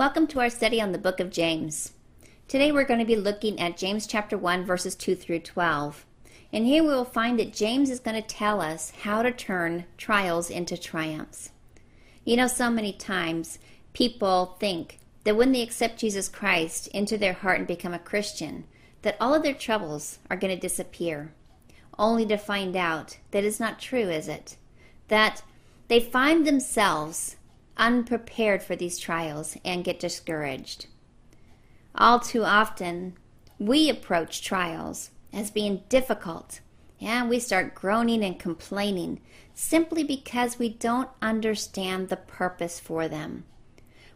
Welcome to our study on the book of James. Today we're going to be looking at James chapter 1 verses 2 through 12. And here we will find that James is going to tell us how to turn trials into triumphs. You know, so many times people think that when they accept Jesus Christ into their heart and become a Christian, that all of their troubles are going to disappear, only to find out that it's not true, is it? That they find themselves unprepared for these trials and get discouraged. All too often, we approach trials as being difficult and we start groaning and complaining simply because we don't understand the purpose for them.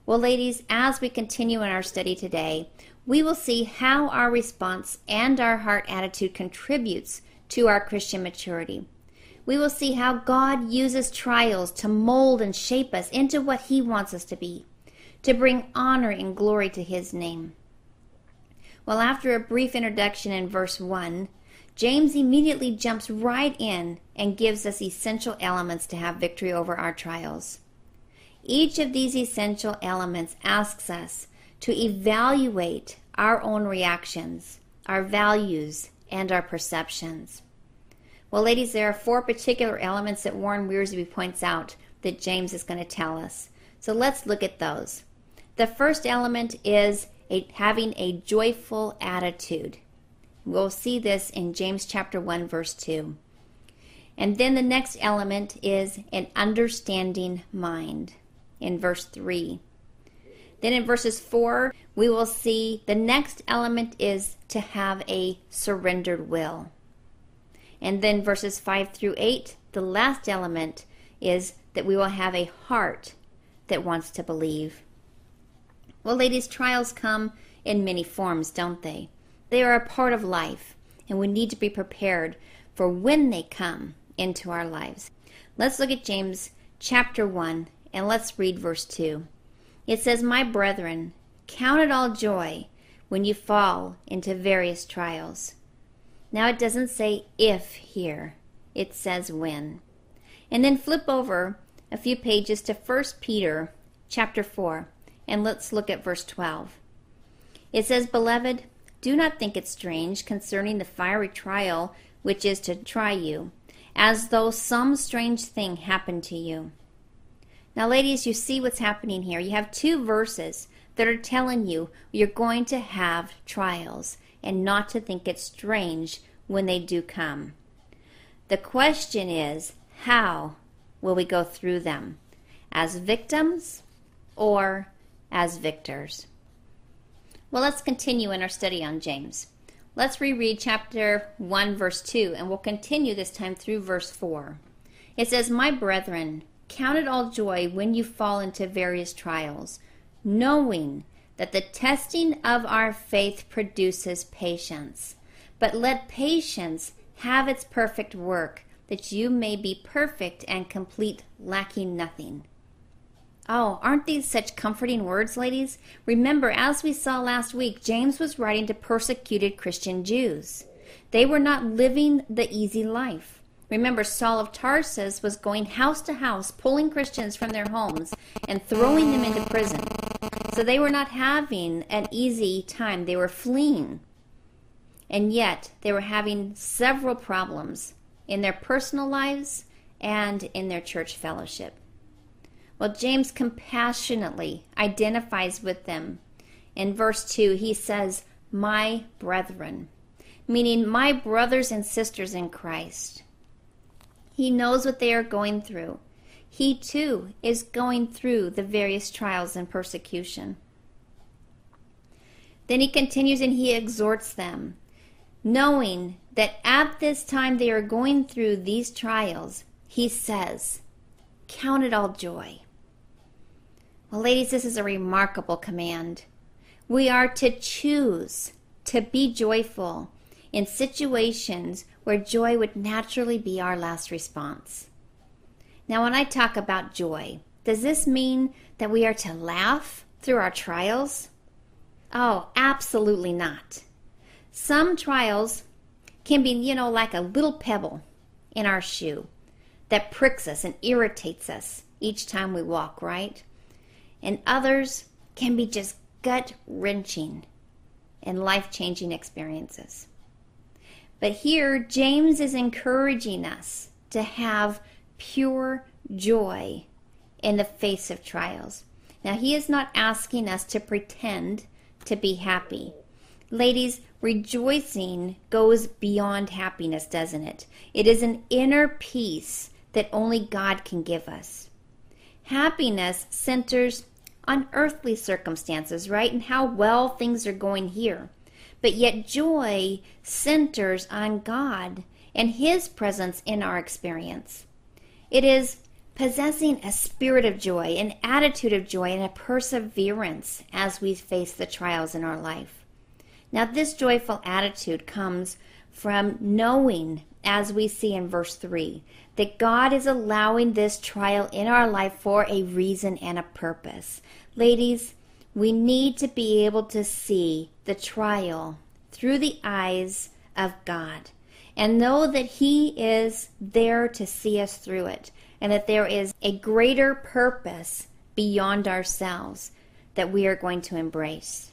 Well, ladies, as we continue in our study today, we will see how our response and our heart attitude contributes to our Christian maturity we will see how God uses trials to mold and shape us into what He wants us to be, to bring honor and glory to His name. Well, after a brief introduction in verse 1, James immediately jumps right in and gives us essential elements to have victory over our trials. Each of these essential elements asks us to evaluate our own reactions, our values, and our perceptions. Well, ladies, there are four particular elements that Warren Wiersbe points out that James is going to tell us. So let's look at those. The first element is a, having a joyful attitude. We'll see this in James chapter 1 verse 2. And then the next element is an understanding mind in verse 3. Then in verses 4, we will see the next element is to have a surrendered will. And then verses 5 through 8, the last element is that we will have a heart that wants to believe. Well, ladies, trials come in many forms, don't they? They are a part of life, and we need to be prepared for when they come into our lives. Let's look at James chapter 1 and let's read verse 2. It says, My brethren, count it all joy when you fall into various trials now it doesn't say if here, it says when. And then flip over a few pages to 1 Peter chapter 4, and let's look at verse 12. It says, Beloved, do not think it strange concerning the fiery trial which is to try you, as though some strange thing happened to you. Now, ladies, you see what's happening here. You have two verses that are telling you you're going to have trials and not to think it strange when they do come. The question is how will we go through them? As victims or as victors? Well, let's continue in our study on James. Let's reread chapter 1, verse 2, and we'll continue this time through verse 4. It says, My brethren, count it all joy when you fall into various trials, knowing that the testing of our faith produces patience. But let patience have its perfect work, that you may be perfect and complete, lacking nothing. Oh, aren't these such comforting words, ladies? Remember, as we saw last week, James was writing to persecuted Christian Jews. They were not living the easy life. Remember, Saul of Tarsus was going house to house, pulling Christians from their homes and throwing them into prison. So they were not having an easy time. They were fleeing. And yet, they were having several problems in their personal lives and in their church fellowship. Well, James compassionately identifies with them. In verse 2, he says, My brethren, meaning my brothers and sisters in Christ. He knows what they are going through. He too is going through the various trials and persecution. Then he continues and he exhorts them, knowing that at this time they are going through these trials. He says, Count it all joy. Well, ladies, this is a remarkable command. We are to choose to be joyful in situations where joy would naturally be our last response. Now, when I talk about joy, does this mean that we are to laugh through our trials? Oh, absolutely not. Some trials can be, you know, like a little pebble in our shoe that pricks us and irritates us each time we walk, right? And others can be just gut wrenching and life changing experiences. But here, James is encouraging us to have pure joy in the face of trials. Now, he is not asking us to pretend to be happy. Ladies, rejoicing goes beyond happiness, doesn't it? It is an inner peace that only God can give us. Happiness centers on earthly circumstances, right? And how well things are going here. But yet, joy centers on God and His presence in our experience. It is possessing a spirit of joy, an attitude of joy, and a perseverance as we face the trials in our life. Now, this joyful attitude comes from knowing, as we see in verse 3, that God is allowing this trial in our life for a reason and a purpose. Ladies, we need to be able to see the trial through the eyes of God and know that He is there to see us through it and that there is a greater purpose beyond ourselves that we are going to embrace.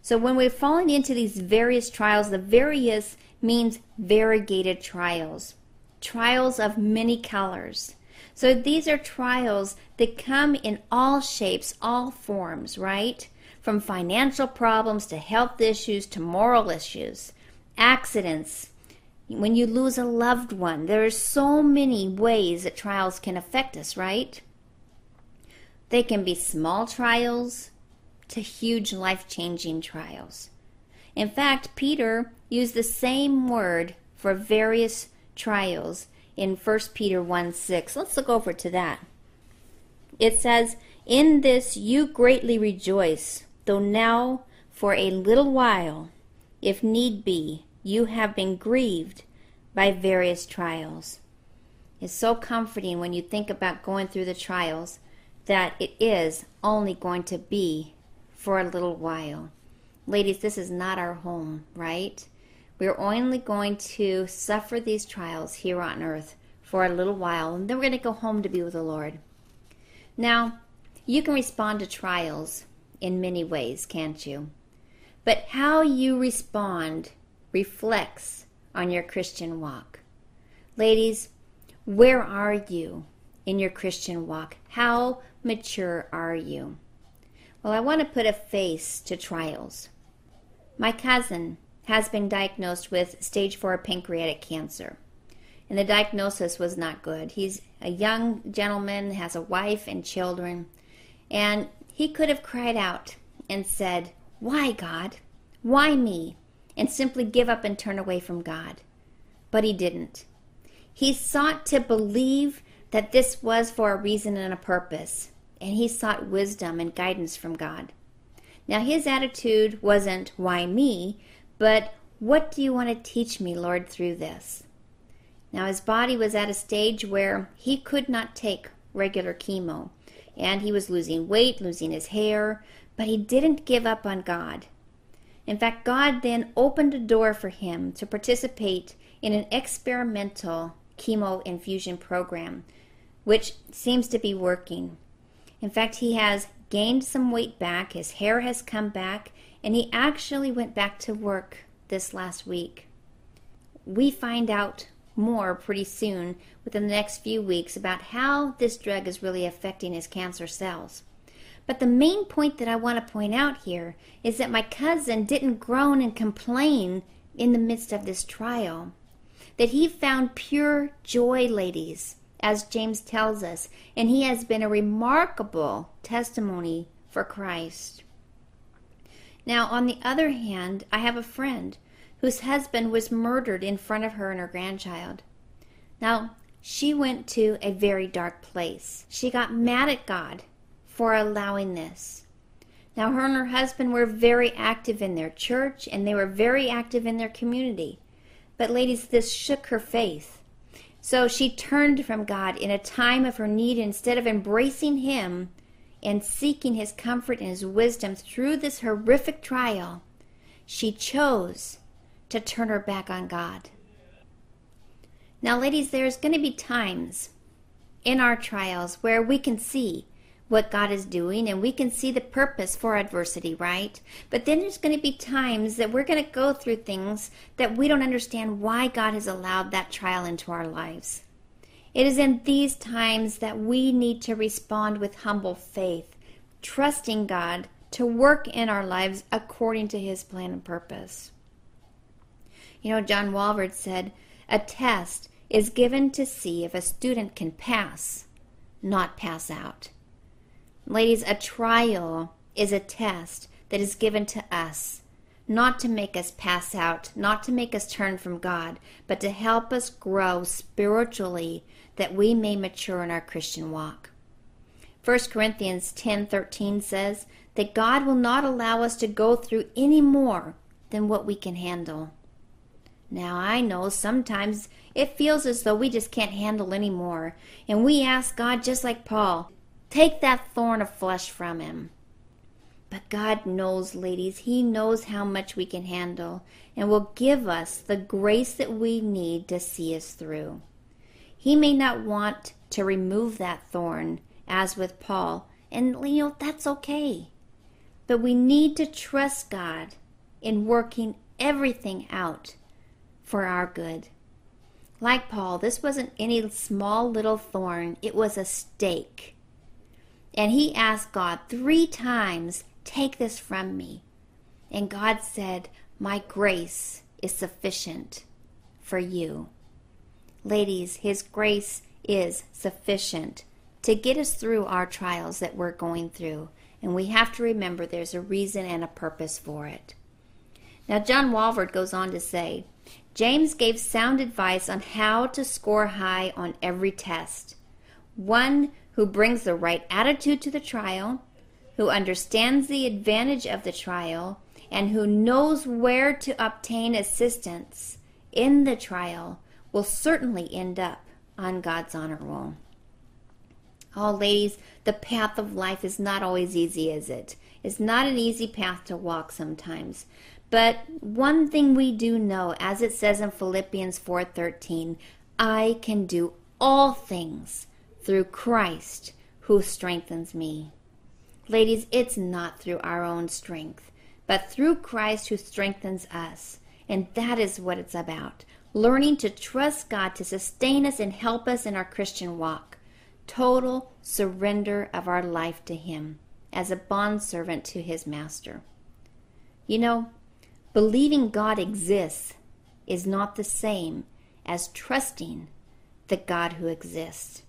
So when we're falling into these various trials, the various means variegated trials, trials of many colors. So these are trials that come in all shapes, all forms, right? From financial problems to health issues to moral issues, accidents, when you lose a loved one. There are so many ways that trials can affect us, right? They can be small trials to huge life changing trials. In fact, Peter used the same word for various trials in 1 Peter 1 6. Let's look over to that. It says, In this you greatly rejoice, though now for a little while, if need be, you have been grieved by various trials. It's so comforting when you think about going through the trials that it is only going to be for a little while. Ladies, this is not our home, right? We're only going to suffer these trials here on earth for a little while, and then we're going to go home to be with the Lord. Now, you can respond to trials in many ways, can't you? But how you respond reflects on your Christian walk. Ladies, where are you in your Christian walk? How mature are you? Well, I want to put a face to trials. My cousin has been diagnosed with stage 4 pancreatic cancer, and the diagnosis was not good. He's a young gentleman, has a wife and children, and he could have cried out and said, Why, God? Why me? And simply give up and turn away from God. But he didn't. He sought to believe that this was for a reason and a purpose, and he sought wisdom and guidance from God. Now, his attitude wasn't, Why me? but What do you want to teach me, Lord, through this? Now, his body was at a stage where he could not take regular chemo, and he was losing weight, losing his hair, but he didn't give up on God. In fact, God then opened a door for him to participate in an experimental chemo infusion program, which seems to be working. In fact, he has gained some weight back, his hair has come back, and he actually went back to work this last week. We find out more pretty soon within the next few weeks about how this drug is really affecting his cancer cells. But the main point that I want to point out here is that my cousin didn't groan and complain in the midst of this trial. That he found pure joy, ladies, as James tells us, and he has been a remarkable testimony for Christ. Now, on the other hand, I have a friend whose husband was murdered in front of her and her grandchild. Now, she went to a very dark place. She got mad at God for allowing this. Now, her and her husband were very active in their church and they were very active in their community. But, ladies, this shook her faith. So she turned from God in a time of her need instead of embracing Him and seeking His comfort and His wisdom through this horrific trial. She chose to turn her back on God. Now, ladies, there's going to be times in our trials where we can see what God is doing and we can see the purpose for adversity, right? But then there's going to be times that we're going to go through things that we don't understand why God has allowed that trial into our lives. It is in these times that we need to respond with humble faith, trusting God to work in our lives according to his plan and purpose. You know, John Walvoord said, a test is given to see if a student can pass, not pass out. Ladies, a trial is a test that is given to us, not to make us pass out, not to make us turn from God, but to help us grow spiritually that we may mature in our Christian walk. 1 Corinthians 10:13 says that God will not allow us to go through any more than what we can handle. Now, I know sometimes it feels as though we just can't handle any more, and we ask God just like Paul, Take that thorn of flesh from him. But God knows, ladies, He knows how much we can handle and will give us the grace that we need to see us through. He may not want to remove that thorn, as with Paul, and you know, that's okay. But we need to trust God in working everything out for our good. Like Paul, this wasn't any small little thorn, it was a stake and he asked God three times, Take this from me. And God said, My grace is sufficient for you. Ladies, His grace is sufficient to get us through our trials that we're going through. And we have to remember there's a reason and a purpose for it. Now, John Walvoord goes on to say James gave sound advice on how to score high on every test. One who brings the right attitude to the trial, who understands the advantage of the trial, and who knows where to obtain assistance in the trial will certainly end up on God's honor roll. Oh, ladies, the path of life is not always easy, is it? It's not an easy path to walk sometimes. But one thing we do know, as it says in Philippians 4:13, I can do all things through Christ who strengthens me. Ladies, it's not through our own strength, but through Christ who strengthens us. And that is what it's about learning to trust God to sustain us and help us in our Christian walk. Total surrender of our life to Him as a bondservant to His Master. You know, believing God exists is not the same as trusting the God who exists.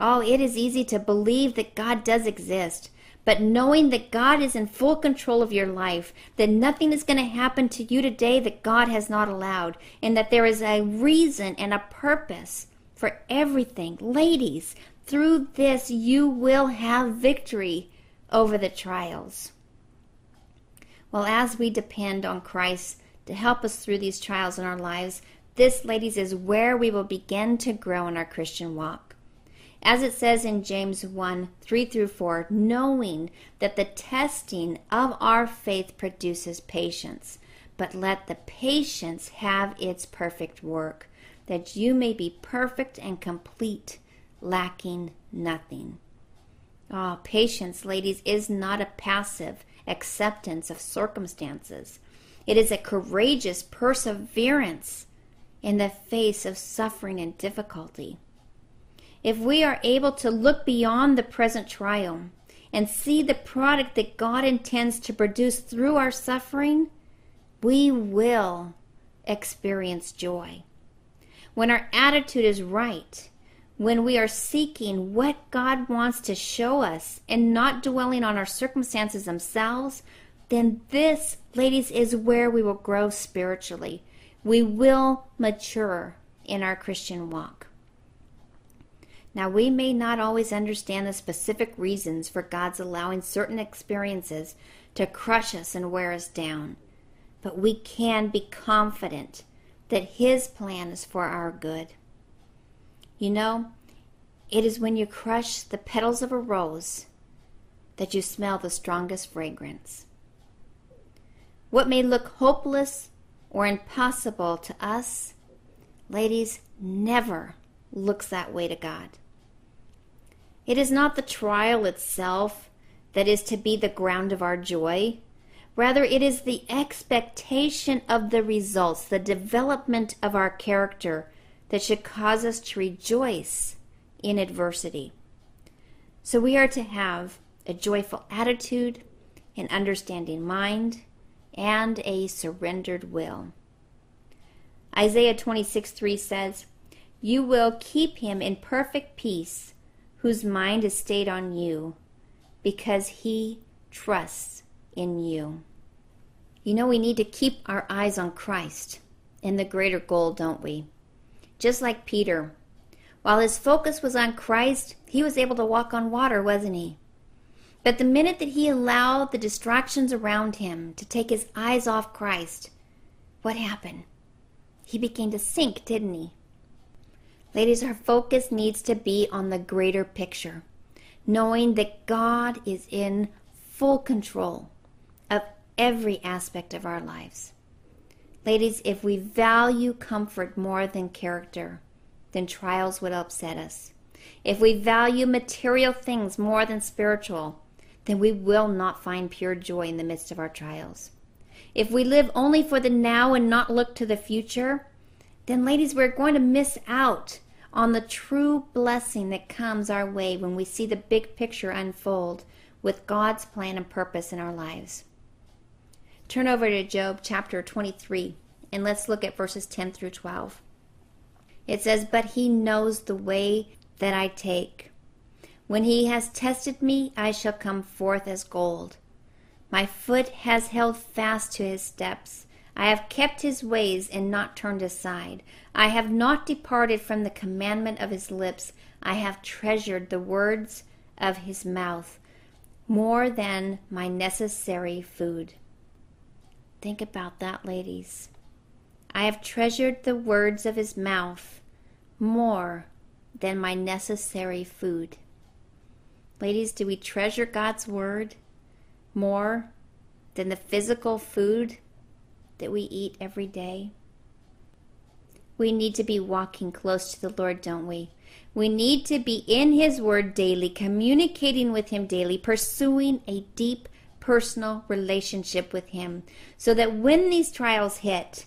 Oh, it is easy to believe that God does exist, but knowing that God is in full control of your life, that nothing is going to happen to you today that God has not allowed, and that there is a reason and a purpose for everything. Ladies, through this you will have victory over the trials. Well, as we depend on Christ to help us through these trials in our lives, this, ladies, is where we will begin to grow in our Christian walk as it says in James 1 3 through 4, knowing that the testing of our faith produces patience. But let the patience have its perfect work, that you may be perfect and complete, lacking nothing. Ah, oh, patience, ladies, is not a passive acceptance of circumstances. It is a courageous perseverance in the face of suffering and difficulty if we are able to look beyond the present trial and see the product that God intends to produce through our suffering, we will experience joy. When our attitude is right, when we are seeking what God wants to show us and not dwelling on our circumstances themselves, then this, ladies, is where we will grow spiritually. We will mature in our Christian walk. Now, we may not always understand the specific reasons for God's allowing certain experiences to crush us and wear us down, but we can be confident that His plan is for our good. You know, it is when you crush the petals of a rose that you smell the strongest fragrance. What may look hopeless or impossible to us, ladies, never looks that way to God. It is not the trial itself that is to be the ground of our joy. Rather, it is the expectation of the results, the development of our character that should cause us to rejoice in adversity. So we are to have a joyful attitude, an understanding mind, and a surrendered will. Isaiah 26 3 says, You will keep him in perfect peace, whose mind is stayed on you, because he trusts in you. You know, we need to keep our eyes on Christ and the greater goal, don't we? Just like Peter. While his focus was on Christ, he was able to walk on water, wasn't he? But the minute that he allowed the distractions around him to take his eyes off Christ, what happened? He began to sink, didn't he? Ladies, our focus needs to be on the greater picture, knowing that God is in full control of every aspect of our lives. Ladies, if we value comfort more than character, then trials would upset us. If we value material things more than spiritual, then we will not find pure joy in the midst of our trials. If we live only for the now and not look to the future, then, ladies, we're going to miss out on the true blessing that comes our way when we see the big picture unfold with God's plan and purpose in our lives. Turn over to Job chapter 23 and let's look at verses 10 through 12. It says, But he knows the way that I take. When he has tested me, I shall come forth as gold. My foot has held fast to his steps. I have kept his ways and not turned aside. I have not departed from the commandment of his lips. I have treasured the words of his mouth more than my necessary food. Think about that, ladies. I have treasured the words of his mouth more than my necessary food. Ladies, do we treasure God's word more than the physical food that we eat every day? We need to be walking close to the Lord, don't we? We need to be in His Word daily, communicating with Him daily, pursuing a deep personal relationship with Him so that when these trials hit,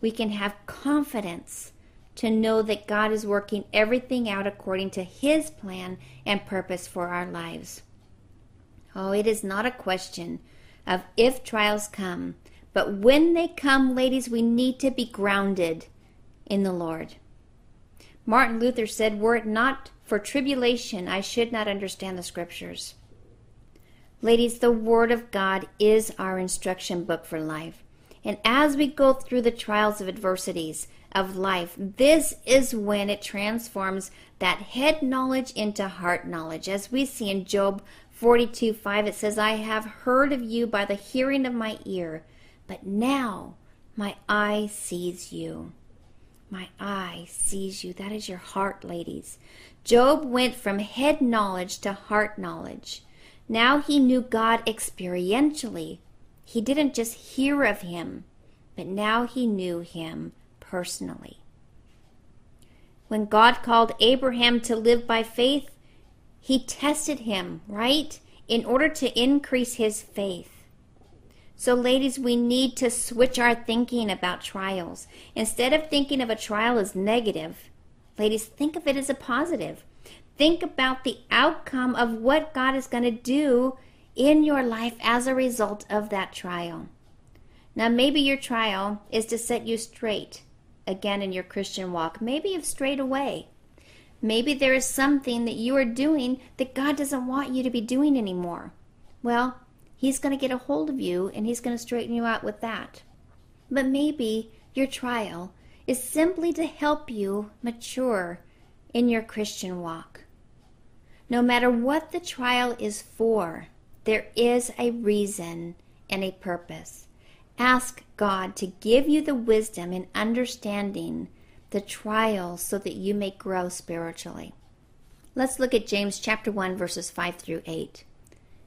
we can have confidence to know that God is working everything out according to His plan and purpose for our lives. Oh, it is not a question of if trials come, but when they come, ladies, we need to be grounded in the Lord. Martin Luther said, Were it not for tribulation, I should not understand the scriptures. Ladies, the Word of God is our instruction book for life. And as we go through the trials of adversities of life, this is when it transforms that head knowledge into heart knowledge. As we see in Job 42 5, it says, I have heard of you by the hearing of my ear, but now my eye sees you. My eye sees you. That is your heart, ladies. Job went from head knowledge to heart knowledge. Now he knew God experientially. He didn't just hear of him, but now he knew him personally. When God called Abraham to live by faith, he tested him, right? In order to increase his faith. So, ladies, we need to switch our thinking about trials. Instead of thinking of a trial as negative, ladies, think of it as a positive. Think about the outcome of what God is going to do in your life as a result of that trial. Now, maybe your trial is to set you straight again in your Christian walk. Maybe you've strayed away. Maybe there is something that you are doing that God doesn't want you to be doing anymore. Well, He's going to get a hold of you and He's going to straighten you out with that. But maybe your trial is simply to help you mature in your Christian walk. No matter what the trial is for, there is a reason and a purpose. Ask God to give you the wisdom and understanding the trial so that you may grow spiritually. Let's look at James chapter 1 verses 5 through 8.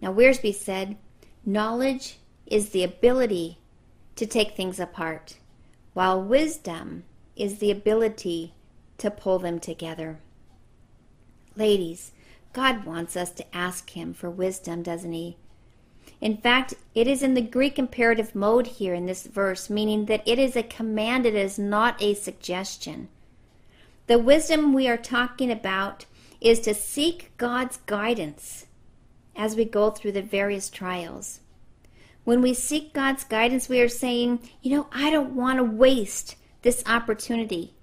Now, Wiersbe said, Knowledge is the ability to take things apart, while wisdom is the ability to pull them together. Ladies, God wants us to ask Him for wisdom, doesn't He? In fact, it is in the Greek imperative mode here in this verse, meaning that it is a command, it is not a suggestion. The wisdom we are talking about is to seek God's guidance as we go through the various trials. When we seek God's guidance, we are saying, you know, I don't want to waste this opportunity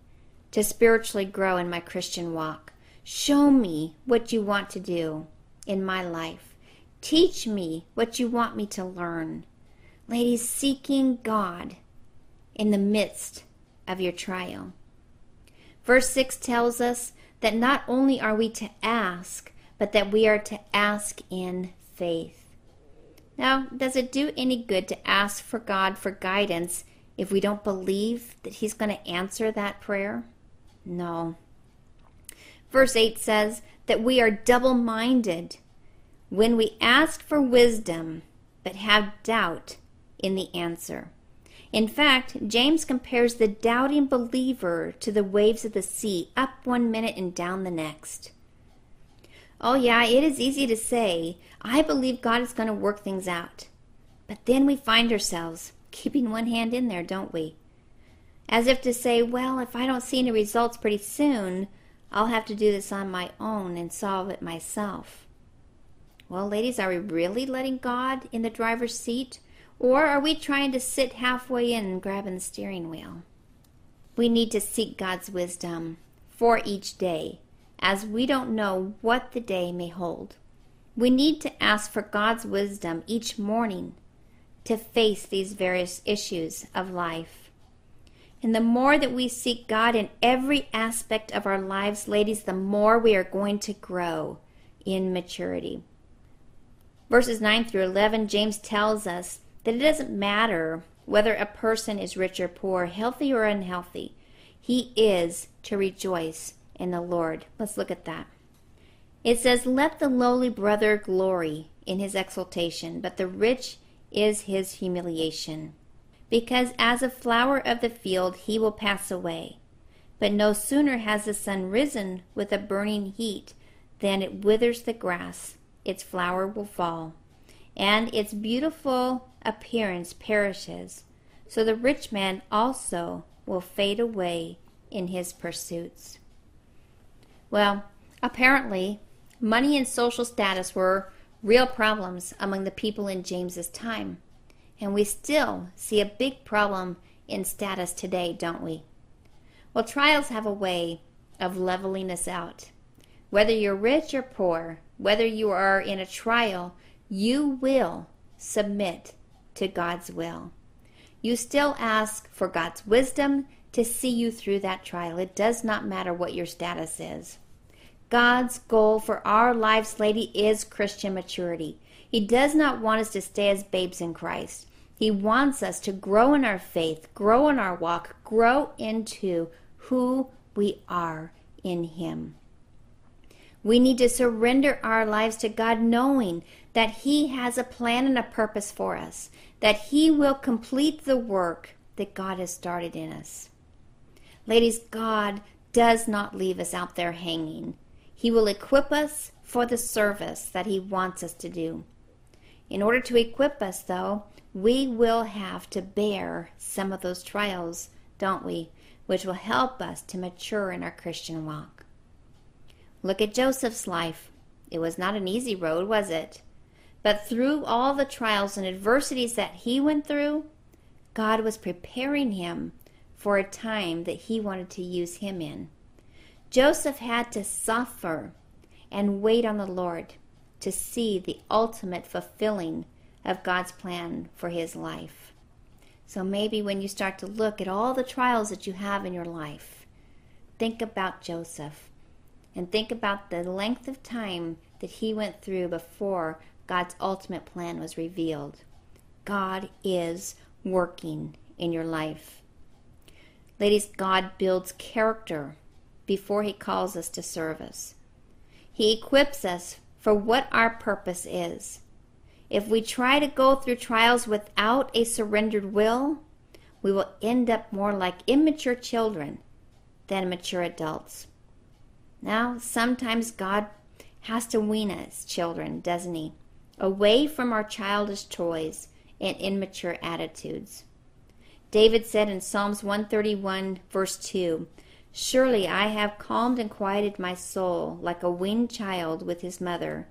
to spiritually grow in my Christian walk. Show me what you want to do in my life. Teach me what you want me to learn. Ladies, seeking God in the midst of your trial. Verse 6 tells us that not only are we to ask, but that we are to ask in faith. Now, does it do any good to ask for God for guidance if we don't believe that He's going to answer that prayer? No. Verse 8 says that we are double minded when we ask for wisdom but have doubt in the answer. In fact, James compares the doubting believer to the waves of the sea, up one minute and down the next. Oh, yeah, it is easy to say, I believe God is going to work things out. But then we find ourselves keeping one hand in there, don't we? As if to say, well, if I don't see any results pretty soon, I'll have to do this on my own and solve it myself. Well, ladies, are we really letting God in the driver's seat? Or are we trying to sit halfway in and grabbing the steering wheel? We need to seek God's wisdom for each day as we don't know what the day may hold. We need to ask for God's wisdom each morning to face these various issues of life. And the more that we seek God in every aspect of our lives, ladies, the more we are going to grow in maturity. Verses 9 through 11, James tells us that it doesn't matter whether a person is rich or poor, healthy or unhealthy, he is to rejoice in the Lord. Let's look at that. It says, Let the lowly brother glory in his exaltation, but the rich is his humiliation. Because as a flower of the field he will pass away. But no sooner has the sun risen with a burning heat than it withers the grass, its flower will fall, and its beautiful appearance perishes. So the rich man also will fade away in his pursuits. Well, apparently, money and social status were real problems among the people in James's time. And we still see a big problem in status today, don't we? Well, trials have a way of leveling us out. Whether you're rich or poor, whether you are in a trial, you will submit to God's will. You still ask for God's wisdom to see you through that trial. It does not matter what your status is. God's goal for our lives, lady, is Christian maturity. He does not want us to stay as babes in Christ. He wants us to grow in our faith, grow in our walk, grow into who we are in Him. We need to surrender our lives to God, knowing that He has a plan and a purpose for us, that He will complete the work that God has started in us. Ladies, God does not leave us out there hanging. He will equip us for the service that He wants us to do. In order to equip us, though, we will have to bear some of those trials, don't we? Which will help us to mature in our Christian walk. Look at Joseph's life. It was not an easy road, was it? But through all the trials and adversities that he went through, God was preparing him for a time that he wanted to use him in. Joseph had to suffer and wait on the Lord to see the ultimate fulfilling of God's plan for his life. So maybe when you start to look at all the trials that you have in your life, think about Joseph and think about the length of time that he went through before God's ultimate plan was revealed. God is working in your life. Ladies, God builds character before he calls us to service. He equips us for what our purpose is. If we try to go through trials without a surrendered will, we will end up more like immature children than mature adults. Now, sometimes God has to wean us, children, doesn't He? Away from our childish toys and immature attitudes. David said in Psalms 131, verse 2 Surely I have calmed and quieted my soul like a weaned child with his mother.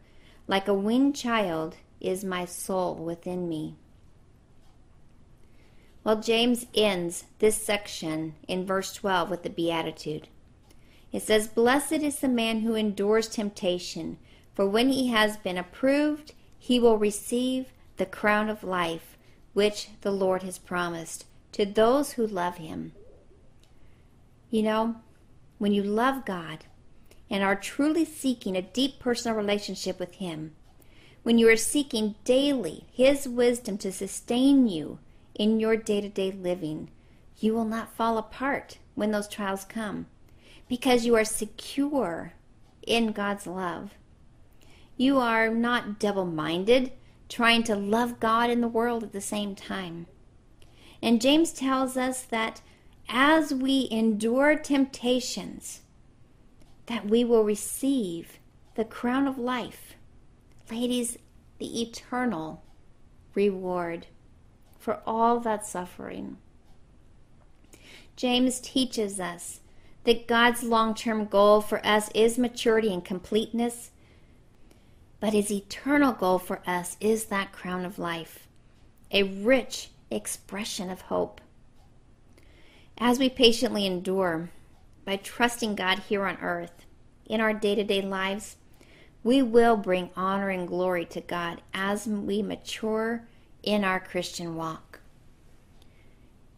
Like a weaned child is my soul within me. Well, James ends this section in verse 12 with the Beatitude. It says, Blessed is the man who endures temptation, for when he has been approved, he will receive the crown of life which the Lord has promised to those who love him. You know, when you love God and are truly seeking a deep personal relationship with him, when you are seeking daily his wisdom to sustain you in your day to day living, you will not fall apart when those trials come because you are secure in God's love. You are not double minded, trying to love God and the world at the same time. And James tells us that as we endure temptations, that we will receive the crown of life. Ladies, the eternal reward for all that suffering. James teaches us that God's long term goal for us is maturity and completeness, but his eternal goal for us is that crown of life, a rich expression of hope. As we patiently endure by trusting God here on earth, in our day to day lives, we will bring honor and glory to God as we mature in our Christian walk.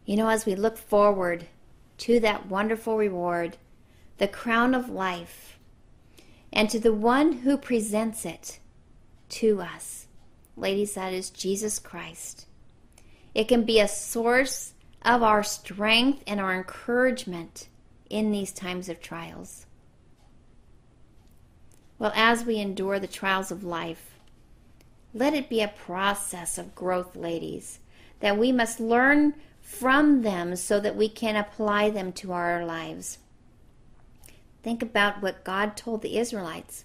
You know, as we look forward to that wonderful reward, the crown of life, and to the one who presents it to us. Ladies, that is Jesus Christ. It can be a source of our strength and our encouragement in these times of trials. Well, as we endure the trials of life, let it be a process of growth, ladies, that we must learn from them so that we can apply them to our lives. Think about what God told the Israelites.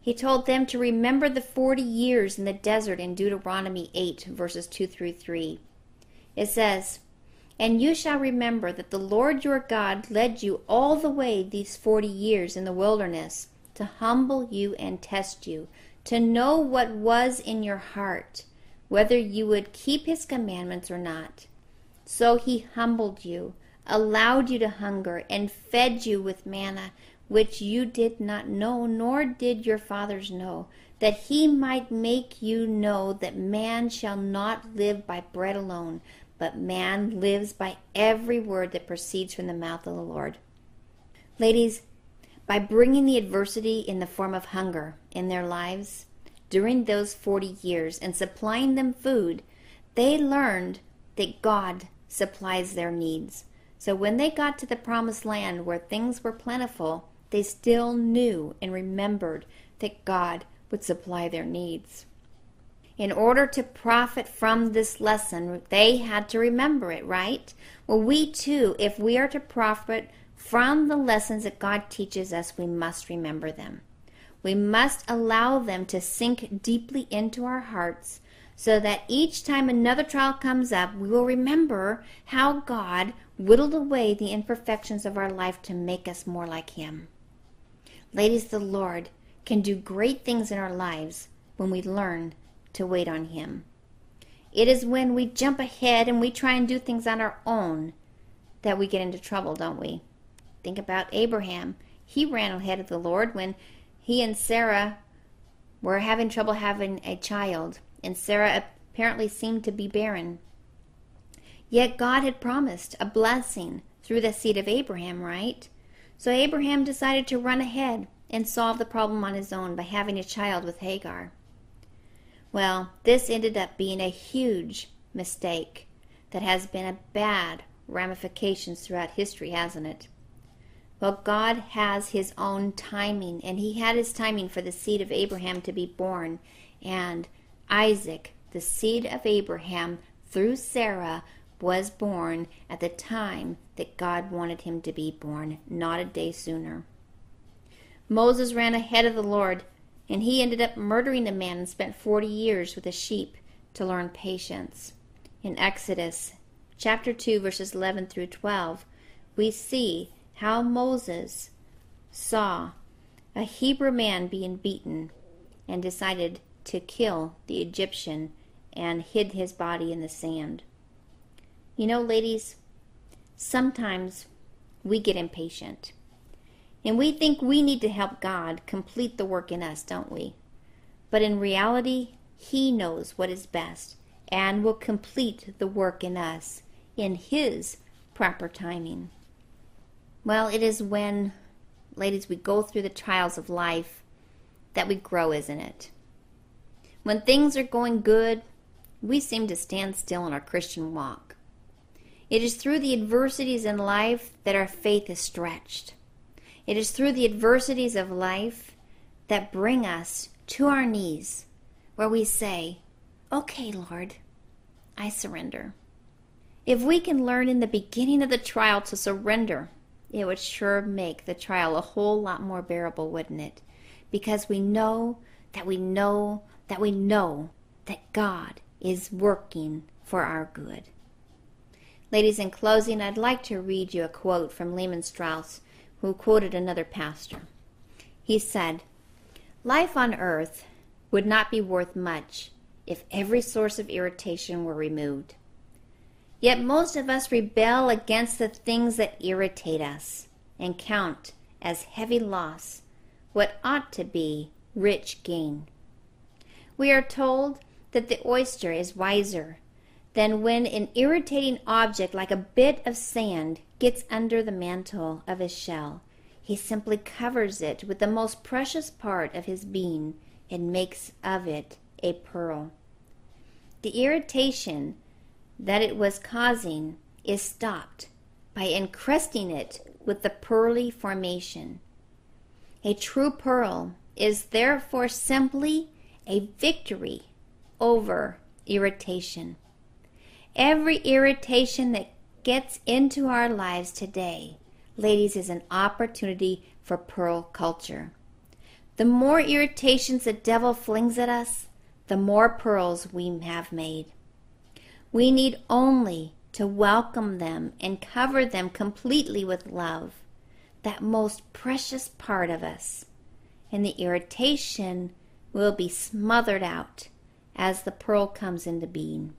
He told them to remember the 40 years in the desert in Deuteronomy 8, verses 2 through 3. It says, And you shall remember that the Lord your God led you all the way these 40 years in the wilderness to humble you and test you, to know what was in your heart, whether you would keep his commandments or not. So he humbled you, allowed you to hunger, and fed you with manna, which you did not know, nor did your fathers know, that he might make you know that man shall not live by bread alone, but man lives by every word that proceeds from the mouth of the Lord. Ladies, by bringing the adversity in the form of hunger in their lives during those 40 years and supplying them food, they learned that God supplies their needs. So when they got to the promised land where things were plentiful, they still knew and remembered that God would supply their needs. In order to profit from this lesson, they had to remember it, right? Well, we too, if we are to profit from the lessons that God teaches us, we must remember them. We must allow them to sink deeply into our hearts so that each time another trial comes up, we will remember how God whittled away the imperfections of our life to make us more like Him. Ladies, the Lord can do great things in our lives when we learn to wait on Him. It is when we jump ahead and we try and do things on our own that we get into trouble, don't we? Think about Abraham. He ran ahead of the Lord when he and Sarah were having trouble having a child and Sarah apparently seemed to be barren. Yet God had promised a blessing through the seed of Abraham, right? So Abraham decided to run ahead and solve the problem on his own by having a child with Hagar. Well, this ended up being a huge mistake that has been a bad ramifications throughout history, hasn't it? Well, God has his own timing, and he had his timing for the seed of Abraham to be born. And Isaac, the seed of Abraham through Sarah, was born at the time that God wanted him to be born, not a day sooner. Moses ran ahead of the Lord, and he ended up murdering a man and spent 40 years with a sheep to learn patience. In Exodus chapter 2, verses 11 through 12, we see how Moses saw a Hebrew man being beaten and decided to kill the Egyptian and hid his body in the sand. You know, ladies, sometimes we get impatient and we think we need to help God complete the work in us, don't we? But in reality, He knows what is best and will complete the work in us in His proper timing. Well, it is when, ladies, we go through the trials of life that we grow, isn't it? When things are going good, we seem to stand still in our Christian walk. It is through the adversities in life that our faith is stretched. It is through the adversities of life that bring us to our knees, where we say, Okay, Lord, I surrender. If we can learn in the beginning of the trial to surrender it would sure make the trial a whole lot more bearable, wouldn't it? Because we know that we know that we know that God is working for our good. Ladies, in closing, I'd like to read you a quote from Lehman Strauss, who quoted another pastor. He said, Life on earth would not be worth much if every source of irritation were removed. Yet most of us rebel against the things that irritate us and count as heavy loss what ought to be rich gain. We are told that the oyster is wiser than when an irritating object like a bit of sand gets under the mantle of his shell. He simply covers it with the most precious part of his being and makes of it a pearl. The irritation that it was causing is stopped by encrusting it with the pearly formation. A true pearl is therefore simply a victory over irritation. Every irritation that gets into our lives today, ladies, is an opportunity for pearl culture. The more irritations the devil flings at us, the more pearls we have made. We need only to welcome them and cover them completely with love, that most precious part of us, and the irritation will be smothered out as the pearl comes into being.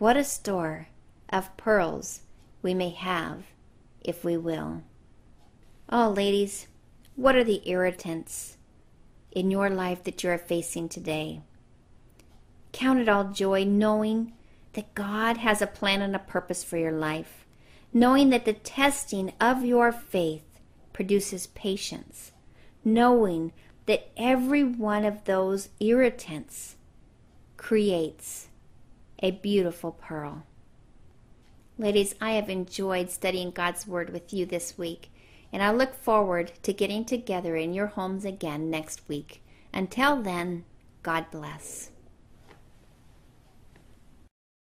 What a store of pearls we may have if we will. Oh, ladies, what are the irritants in your life that you are facing today? Count it all joy knowing that God has a plan and a purpose for your life, knowing that the testing of your faith produces patience, knowing that every one of those irritants creates a beautiful pearl. Ladies, I have enjoyed studying God's Word with you this week, and I look forward to getting together in your homes again next week. Until then, God bless.